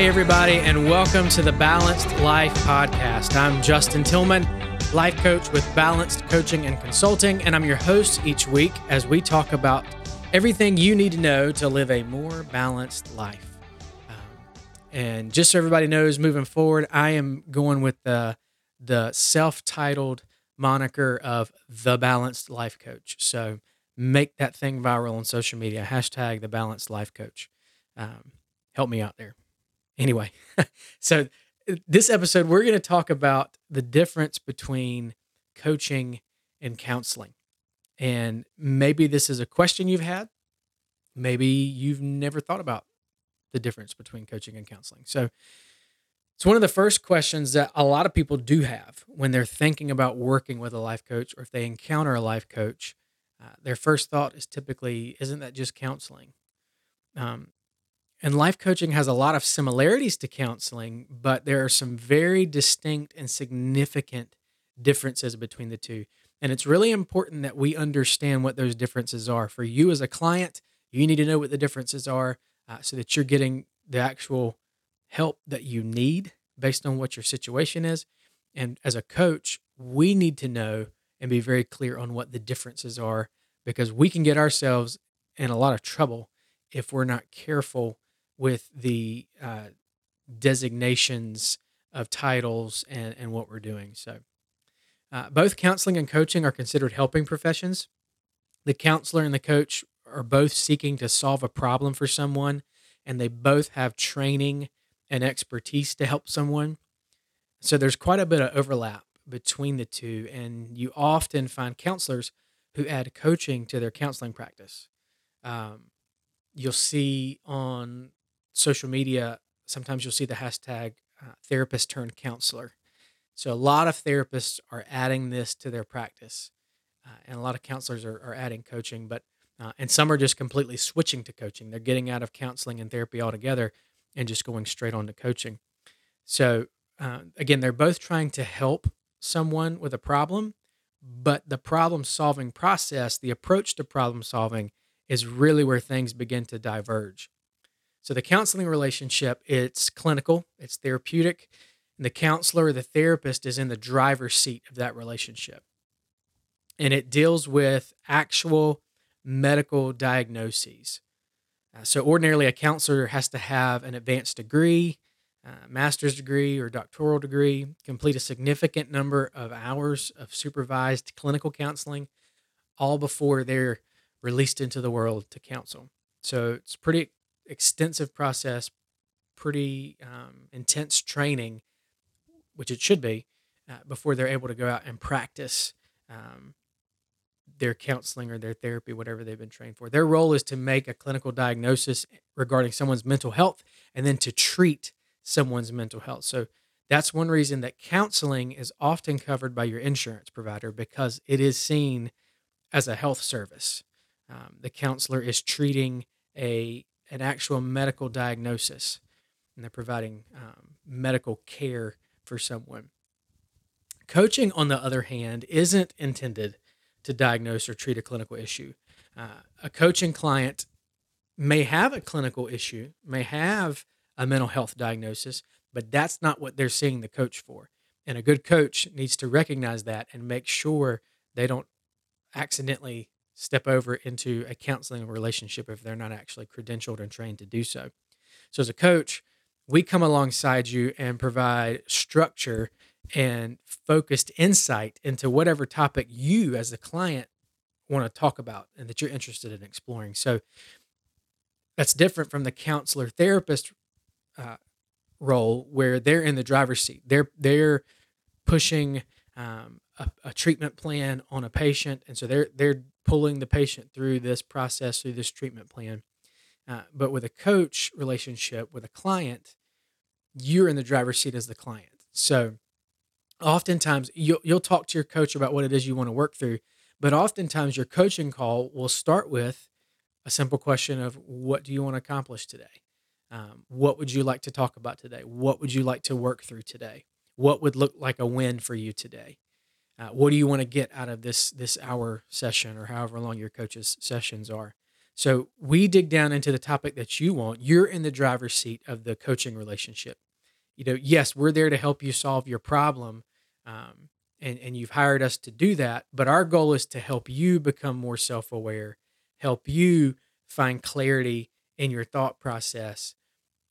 Hey, everybody, and welcome to the Balanced Life Podcast. I'm Justin Tilghman, life coach with Balanced Coaching and Consulting, and I'm your host each week as we talk about everything you need to know to live a more balanced life. Um, and just so everybody knows, moving forward, I am going with the the self-titled moniker of the Balanced Life Coach. So make that thing viral on social media. Hashtag the Balanced Life Coach. Um, help me out there. Anyway, so uh, this episode, we're going to talk about the difference between coaching and counseling. And maybe this is a question you've had. Maybe you've never thought about the difference between coaching and counseling. So it's one of the first questions that a lot of people do have when they're thinking about working with a life coach or if they encounter a life coach. Uh, their first thought is typically, isn't that just counseling? Um, and life coaching has a lot of similarities to counseling, but there are some very distinct and significant differences between the two. And it's really important that we understand what those differences are. For you as a client, you need to know what the differences are uh, so that you're getting the actual help that you need based on what your situation is. And as a coach, we need to know and be very clear on what the differences are because we can get ourselves in a lot of trouble if we're not careful with the uh, designations of titles and, and what we're doing. So, uh, both counseling and coaching are considered helping professions. The counselor and the coach are both seeking to solve a problem for someone, and they both have training and expertise to help someone. So, there's quite a bit of overlap between the two, and you often find counselors who add coaching to their counseling practice. Um, you'll see on social media, sometimes you'll see the hashtag uh, therapist turned counselor. So a lot of therapists are adding this to their practice, uh, and a lot of counselors are, are adding coaching, but uh, and some are just completely switching to coaching. They're getting out of counseling and therapy altogether and just going straight on to coaching. So uh, again, they're both trying to help someone with a problem, but the problem solving process, the approach to problem solving, is really where things begin to diverge. So the counseling relationship, it's clinical, it's therapeutic, and the counselor or the therapist is in the driver's seat of that relationship. And it deals with actual medical diagnoses. Uh, so ordinarily, a counselor has to have an advanced degree, uh, master's degree, or doctoral degree, complete a significant number of hours of supervised clinical counseling, all before they're released into the world to counsel. So it's pretty extensive process, pretty um, intense training, which it should be, uh, before they're able to go out and practice um, their counseling or their therapy, whatever they've been trained for. Their role is to make a clinical diagnosis regarding someone's mental health and then to treat someone's mental health. So that's one reason that counseling is often covered by your insurance provider because it is seen as a health service. Um, the counselor is treating a an actual medical diagnosis and they're providing um, medical care for someone. Coaching, on the other hand, isn't intended to diagnose or treat a clinical issue. Uh, a coaching client may have a clinical issue, may have a mental health diagnosis, but that's not what they're seeing the coach for. And a good coach needs to recognize that and make sure they don't accidentally step over into a counseling relationship if they're not actually credentialed and trained to do so. So, as a coach, we come alongside you and provide structure and focused insight into whatever topic you, as the client, want to talk about and that you're interested in exploring. So, that's different from the counselor therapist uh, role where they're in the driver's seat. They're they're pushing um, a, a, treatment plan on a patient, and so they're they're pulling the patient through this process, through this treatment plan. Uh, but with a coach relationship with a client, you're in the driver's seat as the client. So oftentimes you'll, you'll talk to your coach about what it is you want to work through, but oftentimes your coaching call will start with a simple question of what do you want to accomplish today? Um, what would you like to talk about today? What would you like to work through today? What would look like a win for you today? Uh, what do you want to get out of this this hour session or however long your coach's sessions are? So we dig down into the topic that you want. You're in the driver's seat of the coaching relationship. You know, yes, we're there to help you solve your problem. Um, and, and you've hired us to do that. But our goal is to help you become more self aware, help you find clarity in your thought process,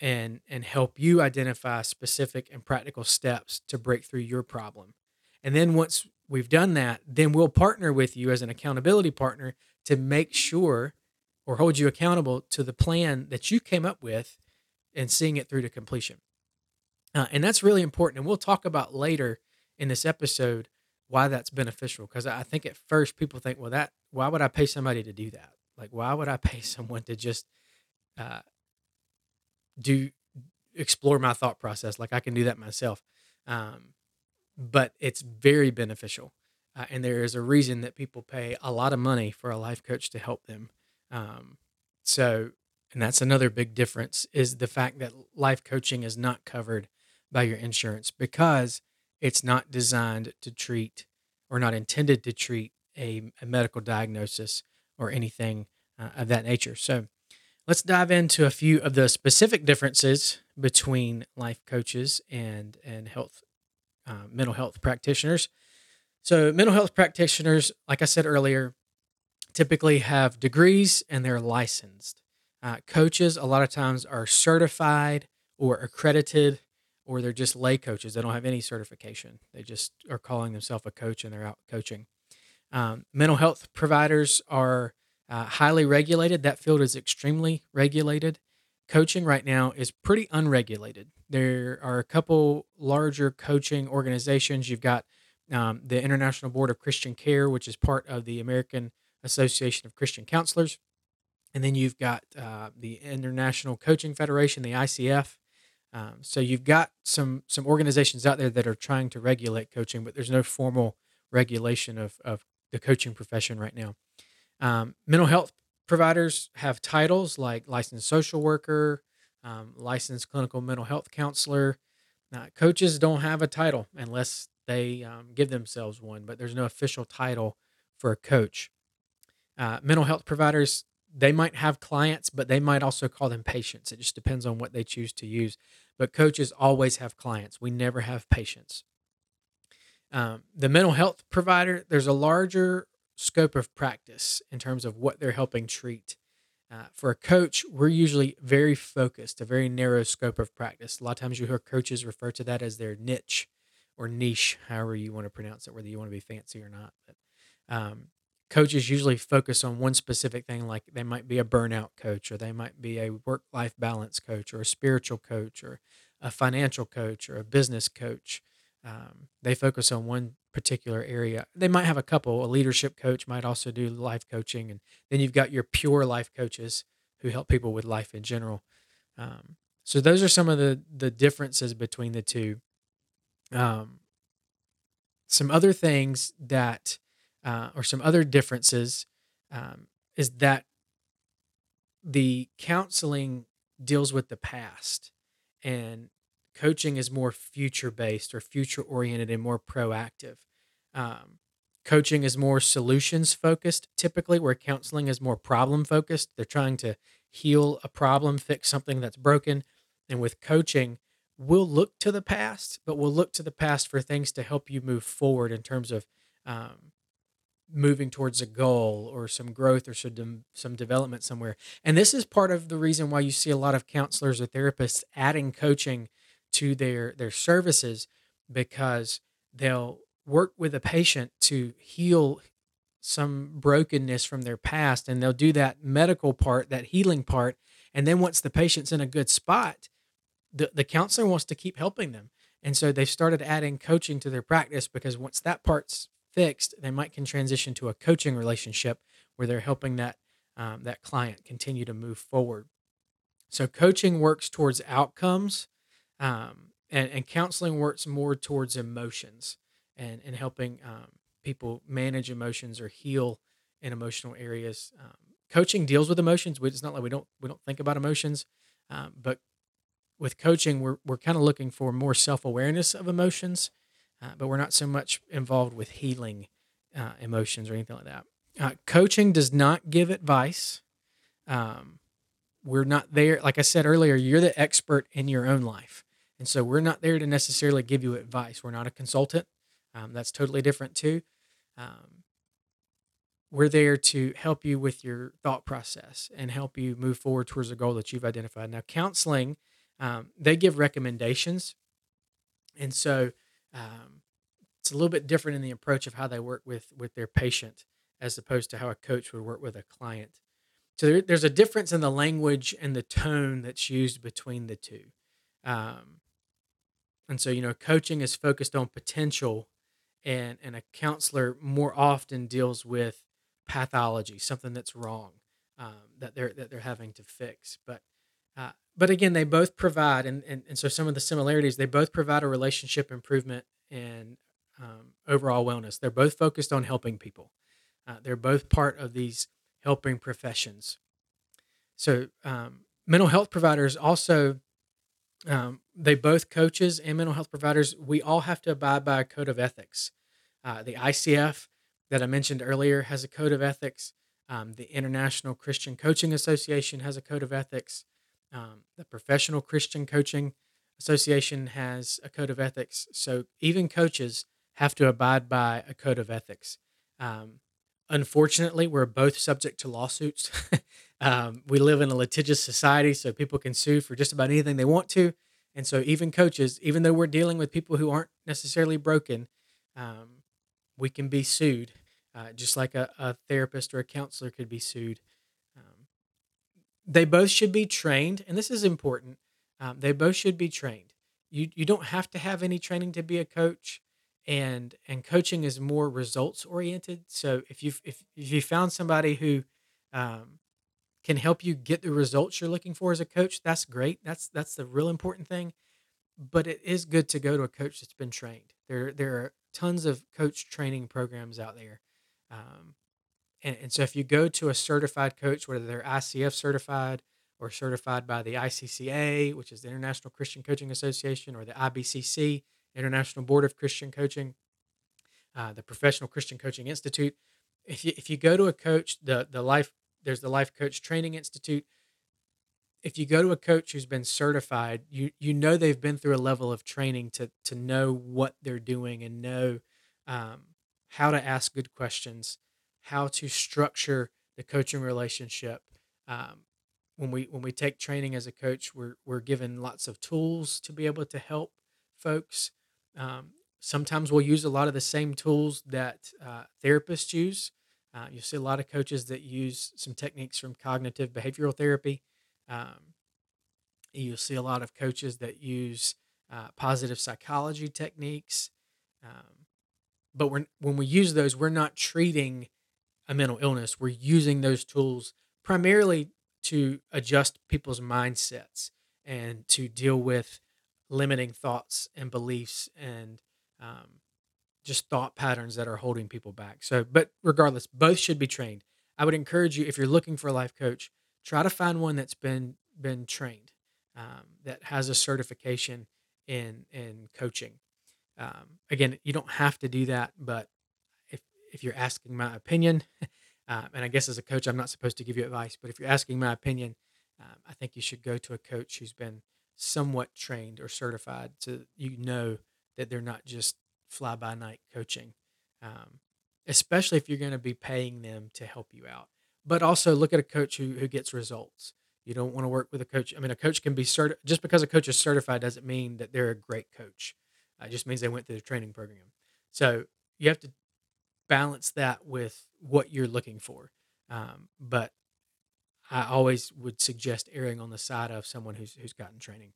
and, and help you identify specific and practical steps to break through your problem. And then once we've done that, then we'll partner with you as an accountability partner to make sure or hold you accountable to the plan that you came up with and seeing it through to completion. Uh, and that's really important. And we'll talk about later in this episode why that's beneficial. Because I think at first people think, well, that why would I pay somebody to do that? Like, why would I pay someone to just uh, do explore my thought process? Like I can do that myself. Um, but it's very beneficial. Uh, and there is a reason that people pay a lot of money for a life coach to help them. Um, so, and that's another big difference is the fact that life coaching is not covered by your insurance because it's not designed to treat or not intended to treat a, a medical diagnosis or anything uh, of that nature. So, let's dive into a few of the specific differences between life coaches and and health uh, mental health practitioners. So, mental health practitioners, like I said earlier, typically have degrees and they're licensed. Uh, coaches, a lot of times, are certified or accredited or they're just lay coaches. They don't have any certification. They just are calling themselves a coach and they're out coaching. Um, mental health providers are uh, highly regulated. That field is extremely regulated. Coaching right now is pretty unregulated. There are a couple larger coaching organizations. You've got um, the International Board of Christian Care, which is part of the American Association of Christian Counselors. And then you've got uh, the International Coaching Federation, the ICF, um, so you've got some some organizations out there that are trying to regulate coaching, but there's no formal regulation of of the coaching profession right now. Um, mental health providers have titles like licensed social worker, um, licensed clinical mental health counselor. Uh, coaches don't have a title unless they um, give themselves one, but there's no official title for a coach. Uh, mental health providers they might have clients, but they might also call them patients. It just depends on what they choose to use. But coaches always have clients. We never have patients. Um, the mental health provider, there's a larger scope of practice in terms of what they're helping treat. Uh, for a coach, we're usually very focused, a very narrow scope of practice. A lot of times you hear coaches refer to that as their niche or niche, however you want to pronounce it, whether you want to be fancy or not. But um, coaches usually focus on one specific thing like they might be a burnout coach or they might be a work life balance coach or a spiritual coach or a financial coach or a business coach um, they focus on one particular area. They might have a couple. A leadership coach might also do life coaching and then you've got your pure life coaches who help people with life in general. Um, so those are some of the the differences between the two. Um, some other things that uh, or some other differences um, is that the counseling deals with the past and coaching is more future based or future oriented and more proactive. Um, coaching is more solutions focused typically, where counseling is more problem focused. They're trying to heal a problem, fix something that's broken. And with coaching, we'll look to the past, but we'll look to the past for things to help you move forward in terms of um, moving towards a goal or some growth or some some development somewhere. And this is part of the reason why you see a lot of counselors or therapists adding coaching to their their services because they'll work with a patient to heal some brokenness from their past and they'll do that medical part, that healing part, and then once the patient's in a good spot, the the counselor wants to keep helping them. And so they've started adding coaching to their practice because once that part's fixed, they might can transition to a coaching relationship where they're helping that um, that client continue to move forward. So coaching works towards outcomes, um, and, and counseling works more towards emotions and and helping um, people manage emotions or heal in emotional areas. Um, coaching deals with emotions. It's not like we don't we don't think about emotions, um, but with coaching, we're we're kind of looking for more self awareness of emotions uh, but we're not so much involved with healing uh, emotions or anything like that. Uh, coaching does not give advice. Um, we're not there. Like I said earlier, you're the expert in your own life. And so we're not there to necessarily give you advice. We're not a consultant. Um, that's totally different too. Um, we're there to help you with your thought process and help you move forward towards a goal that you've identified. Now, counseling, um, they give recommendations. And so um, it's a little bit different in the approach of how they work with, with their patient as opposed to how a coach would work with a client. So there, there's a difference in the language and the tone that's used between the two. Um, and so, you know, coaching is focused on potential, and, and a counselor more often deals with pathology, something that's wrong um, that they're that they're having to fix. But uh, but again, they both provide, and, and and so some of the similarities, they both provide a relationship improvement and um, overall wellness. They're both focused on helping people. Uh, they're both part of these helping professions. So um, mental health providers also um, they both coaches and mental health providers. We all have to abide by a code of ethics. Uh, the ICF that I mentioned earlier has a code of ethics. Um, the International Christian Coaching Association has a code of ethics. Um, the Professional Christian Coaching Association has a code of ethics. So even coaches have to abide by a code of ethics. Um, unfortunately, we're both subject to lawsuits. um, we live in a litigious society, so people can sue for just about anything they want to. And so, even coaches, even though we're dealing with people who aren't necessarily broken, um, we can be sued, uh, just like a, a, therapist or a counselor could be sued. Um, they both should be trained, and this is important. Um, they both should be trained. You you don't have to have any training to be a coach, and and coaching is more results oriented. So if you if if you found somebody who um, can help you get the results you're looking for as a coach, that's great. That's that's the real important thing. But it is good to go to a coach that's been trained. There there are tons of coach training programs out there. Um, and, and so if you go to a certified coach, whether they're ICF certified or certified by the ICCA, which is the International Christian Coaching Association, or the IBCC, International Board of Christian Coaching, uh, the Professional Christian Coaching Institute. If you if you go to a coach, the the life there's the Life Coach Training Institute. If you go to a coach who's been certified, you you know they've been through a level of training to to know what they're doing and know um, how to ask good questions, how to structure the coaching relationship. Um, when we when we take training as a coach, we're we're given lots of tools to be able to help folks. Um, sometimes we'll use a lot of the same tools that uh, therapists use. Uh, you'll see a lot of coaches that use some techniques from cognitive behavioral therapy. Um, you'll see a lot of coaches that use uh, positive psychology techniques. Um, but when when we use those, we're not treating a mental illness. We're using those tools primarily to adjust people's mindsets and to deal with limiting thoughts and beliefs and um, just thought patterns that are holding people back. So, but regardless, both should be trained. I would encourage you if you're looking for a life coach, try to find one that's been been trained, um, that has a certification in in coaching. Um, again, you don't have to do that, but if if you're asking my opinion, uh, and I guess as a coach, I'm not supposed to give you advice, but if you're asking my opinion, um, I think you should go to a coach who's been somewhat trained or certified, so you know that they're not just fly by night coaching, um, especially if you're going to be paying them to help you out. But also look at a coach who, who gets results. You don't want to work with a coach. I mean, a coach can be certified. Just because a coach is certified doesn't mean that they're a great coach. It just means they went through the training program. So you have to balance that with what you're looking for. Um, but I always would suggest erring on the side of someone who's who's gotten training.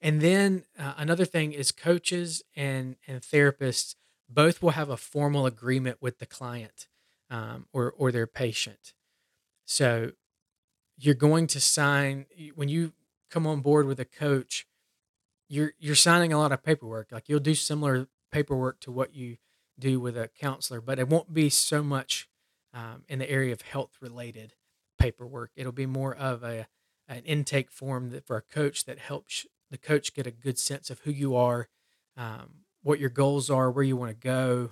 And then uh, another thing is coaches and and therapists both will have a formal agreement with the client um, or or their patient. So you're going to sign when you come on board with a coach. You're you're signing a lot of paperwork. Like you'll do similar paperwork to what you do with a counselor, but it won't be so much um, in the area of health related paperwork. It'll be more of a an intake form that for a coach that helps the coach get a good sense of who you are, um, what your goals are, where you want to go,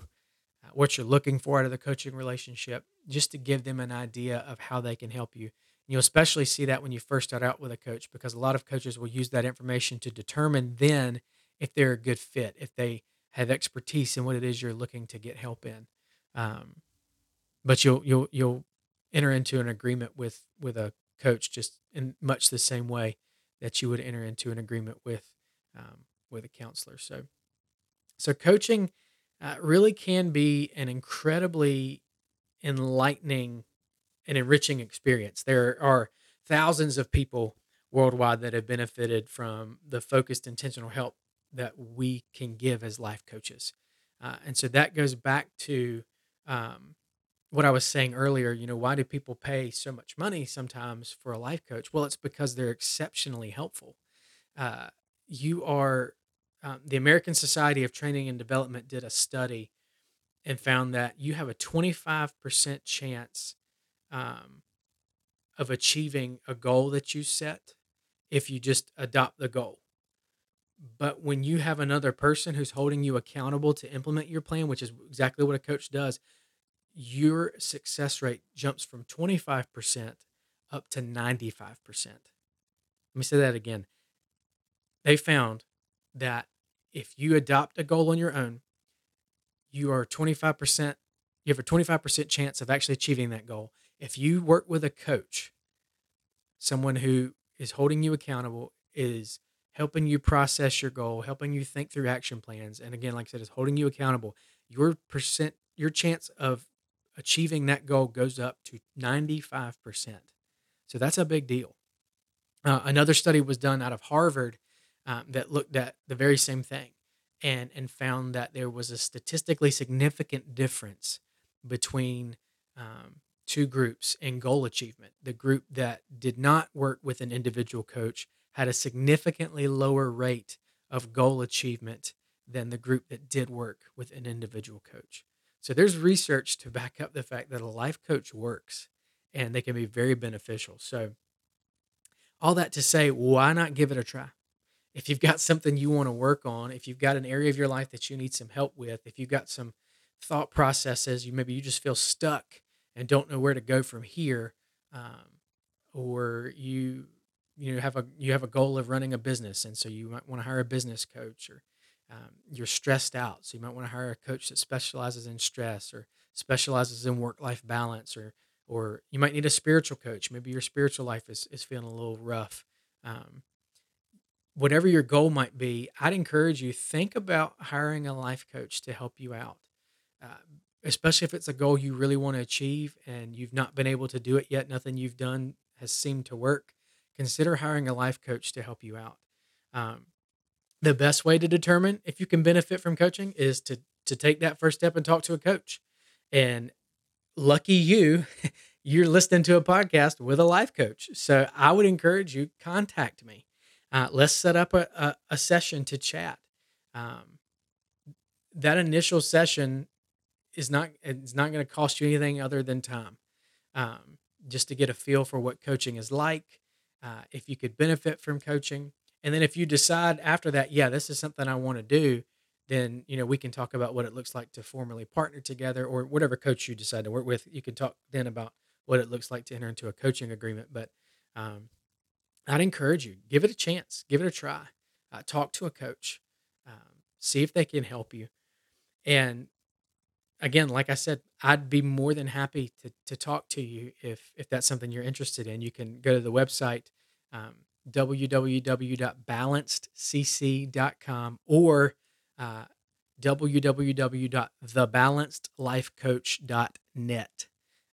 uh, what you're looking for out of the coaching relationship, just to give them an idea of how they can help you. you'll especially see that when you first start out with a coach because a lot of coaches will use that information to determine then if they're a good fit, if they have expertise in what it is you're looking to get help in. Um, but you'll you'll you'll enter into an agreement with with a coach just in much the same way that you would enter into an agreement with um, with a counselor. So so coaching uh, really can be an incredibly enlightening and enriching experience. There are thousands of people worldwide that have benefited from the focused intentional help that we can give as life coaches. Uh, and so that goes back to um, what I was saying earlier. You know, why do people pay so much money sometimes for a life coach? Well, it's because they're exceptionally helpful. Uh, you are, um, the American Society of Training and Development did a study and found that you have a 25% chance um, of achieving a goal that you set if you just adopt the goal. But when you have another person who's holding you accountable to implement your plan, which is exactly what a coach does, your success rate jumps from 25% up to 95%. Let me say that again. They found that if you adopt a goal on your own, you are 25%, you have a 25% chance of actually achieving that goal. If you work with a coach, someone who is holding you accountable, is helping you process your goal, helping you think through action plans, and again, like I said, is holding you accountable, your percent, your chance of achieving that goal goes up to 95%. So that's a big deal. Uh, another study was done out of Harvard um, that looked at the very same thing and, and found that there was a statistically significant difference between um, two groups in goal achievement. The group that did not work with an individual coach had a significantly lower rate of goal achievement than the group that did work with an individual coach. So there's research to back up the fact that a life coach works and they can be very beneficial. So, all that to say, why not give it a try? If you've got something you want to work on, if you've got an area of your life that you need some help with, if you've got some thought processes, you maybe you just feel stuck and don't know where to go from here, um, or you you know have a you have a goal of running a business, and so you might want to hire a business coach, or um, you're stressed out, so you might want to hire a coach that specializes in stress or specializes in work life balance, or or you might need a spiritual coach. Maybe your spiritual life is is feeling a little rough. Um, whatever your goal might be, I'd encourage you think about hiring a life coach to help you out. Uh, especially if it's a goal you really want to achieve and you've not been able to do it yet, nothing you've done has seemed to work, consider hiring a life coach to help you out. Um, the best way to determine if you can benefit from coaching is to to take that first step and talk to a coach. And lucky you, you're listening to a podcast with a life coach. So I would encourage you contact me. Uh, let's set up a, a, a session to chat. Um, that initial session is not it's not going to cost you anything other than time um, just to get a feel for what coaching is like uh, if you could benefit from coaching and then if you decide after that yeah this is something i want to do then you know we can talk about what it looks like to formally partner together or whatever coach you decide to work with you can talk then about what it looks like to enter into a coaching agreement but um, i'd encourage you give it a chance give it a try uh, talk to a coach um, see if they can help you and again, like I said, I'd be more than happy to to talk to you if if that's something you're interested in. You can go to the website um, www.balancedcc.com or uh, www.thebalancedlifecoach.net.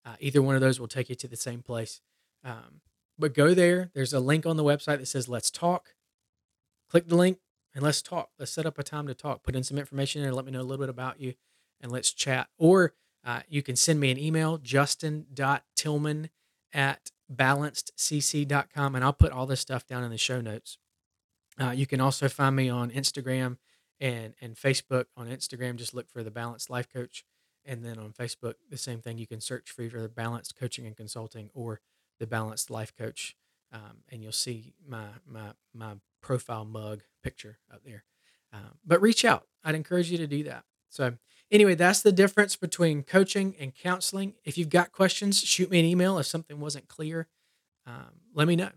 Uh, either one of those will take you to the same place. Um, but go there. There's a link on the website that says "Let's Talk." Click the link and let's talk. Let's set up a time to talk. Put in some information and let me know a little bit about you and let's chat. Or uh, you can send me an email, justin.tilghman at balancedcc.com, and I'll put all this stuff down in the show notes. Uh, you can also find me on Instagram and, and Facebook. On Instagram, just look for the Balanced Life Coach. And then on Facebook, the same thing. You can search for either Balanced Coaching and Consulting or the Balanced Life Coach. Um, and you'll see my, my, my profile mug picture up there. Um, but reach out. I'd encourage you to do that. So, Anyway, that's the difference between coaching and counseling. If you've got questions, shoot me an email if something wasn't clear. um, let me know.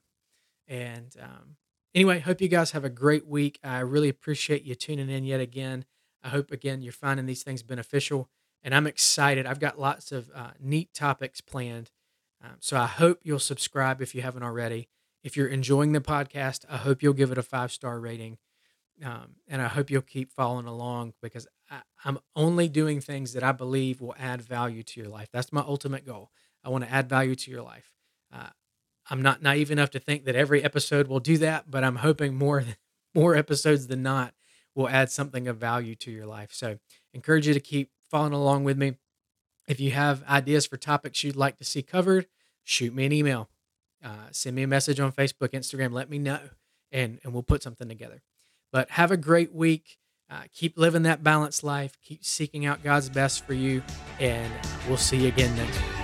And um, anyway, hope you guys have a great week. I really appreciate you tuning in yet again. I hope again you're finding these things beneficial, and I'm excited. I've got lots of uh, neat topics planned, um, so I hope you'll subscribe if you haven't already. If you're enjoying the podcast, I hope you'll give it a five star rating, um, and I hope you'll keep following along because I, I'm only doing things that I believe will add value to your life. That's my ultimate goal. I want to add value to your life. Uh, I'm not naive enough to think that every episode will do that, but I'm hoping more more episodes than not will add something of value to your life. So, encourage you to keep following along with me. If you have ideas for topics you'd like to see covered, shoot me an email, uh, send me a message on Facebook, Instagram. Let me know, and and we'll put something together. But have a great week. Uh, keep living that balanced life. Keep seeking out God's best for you, and we'll see you again next week.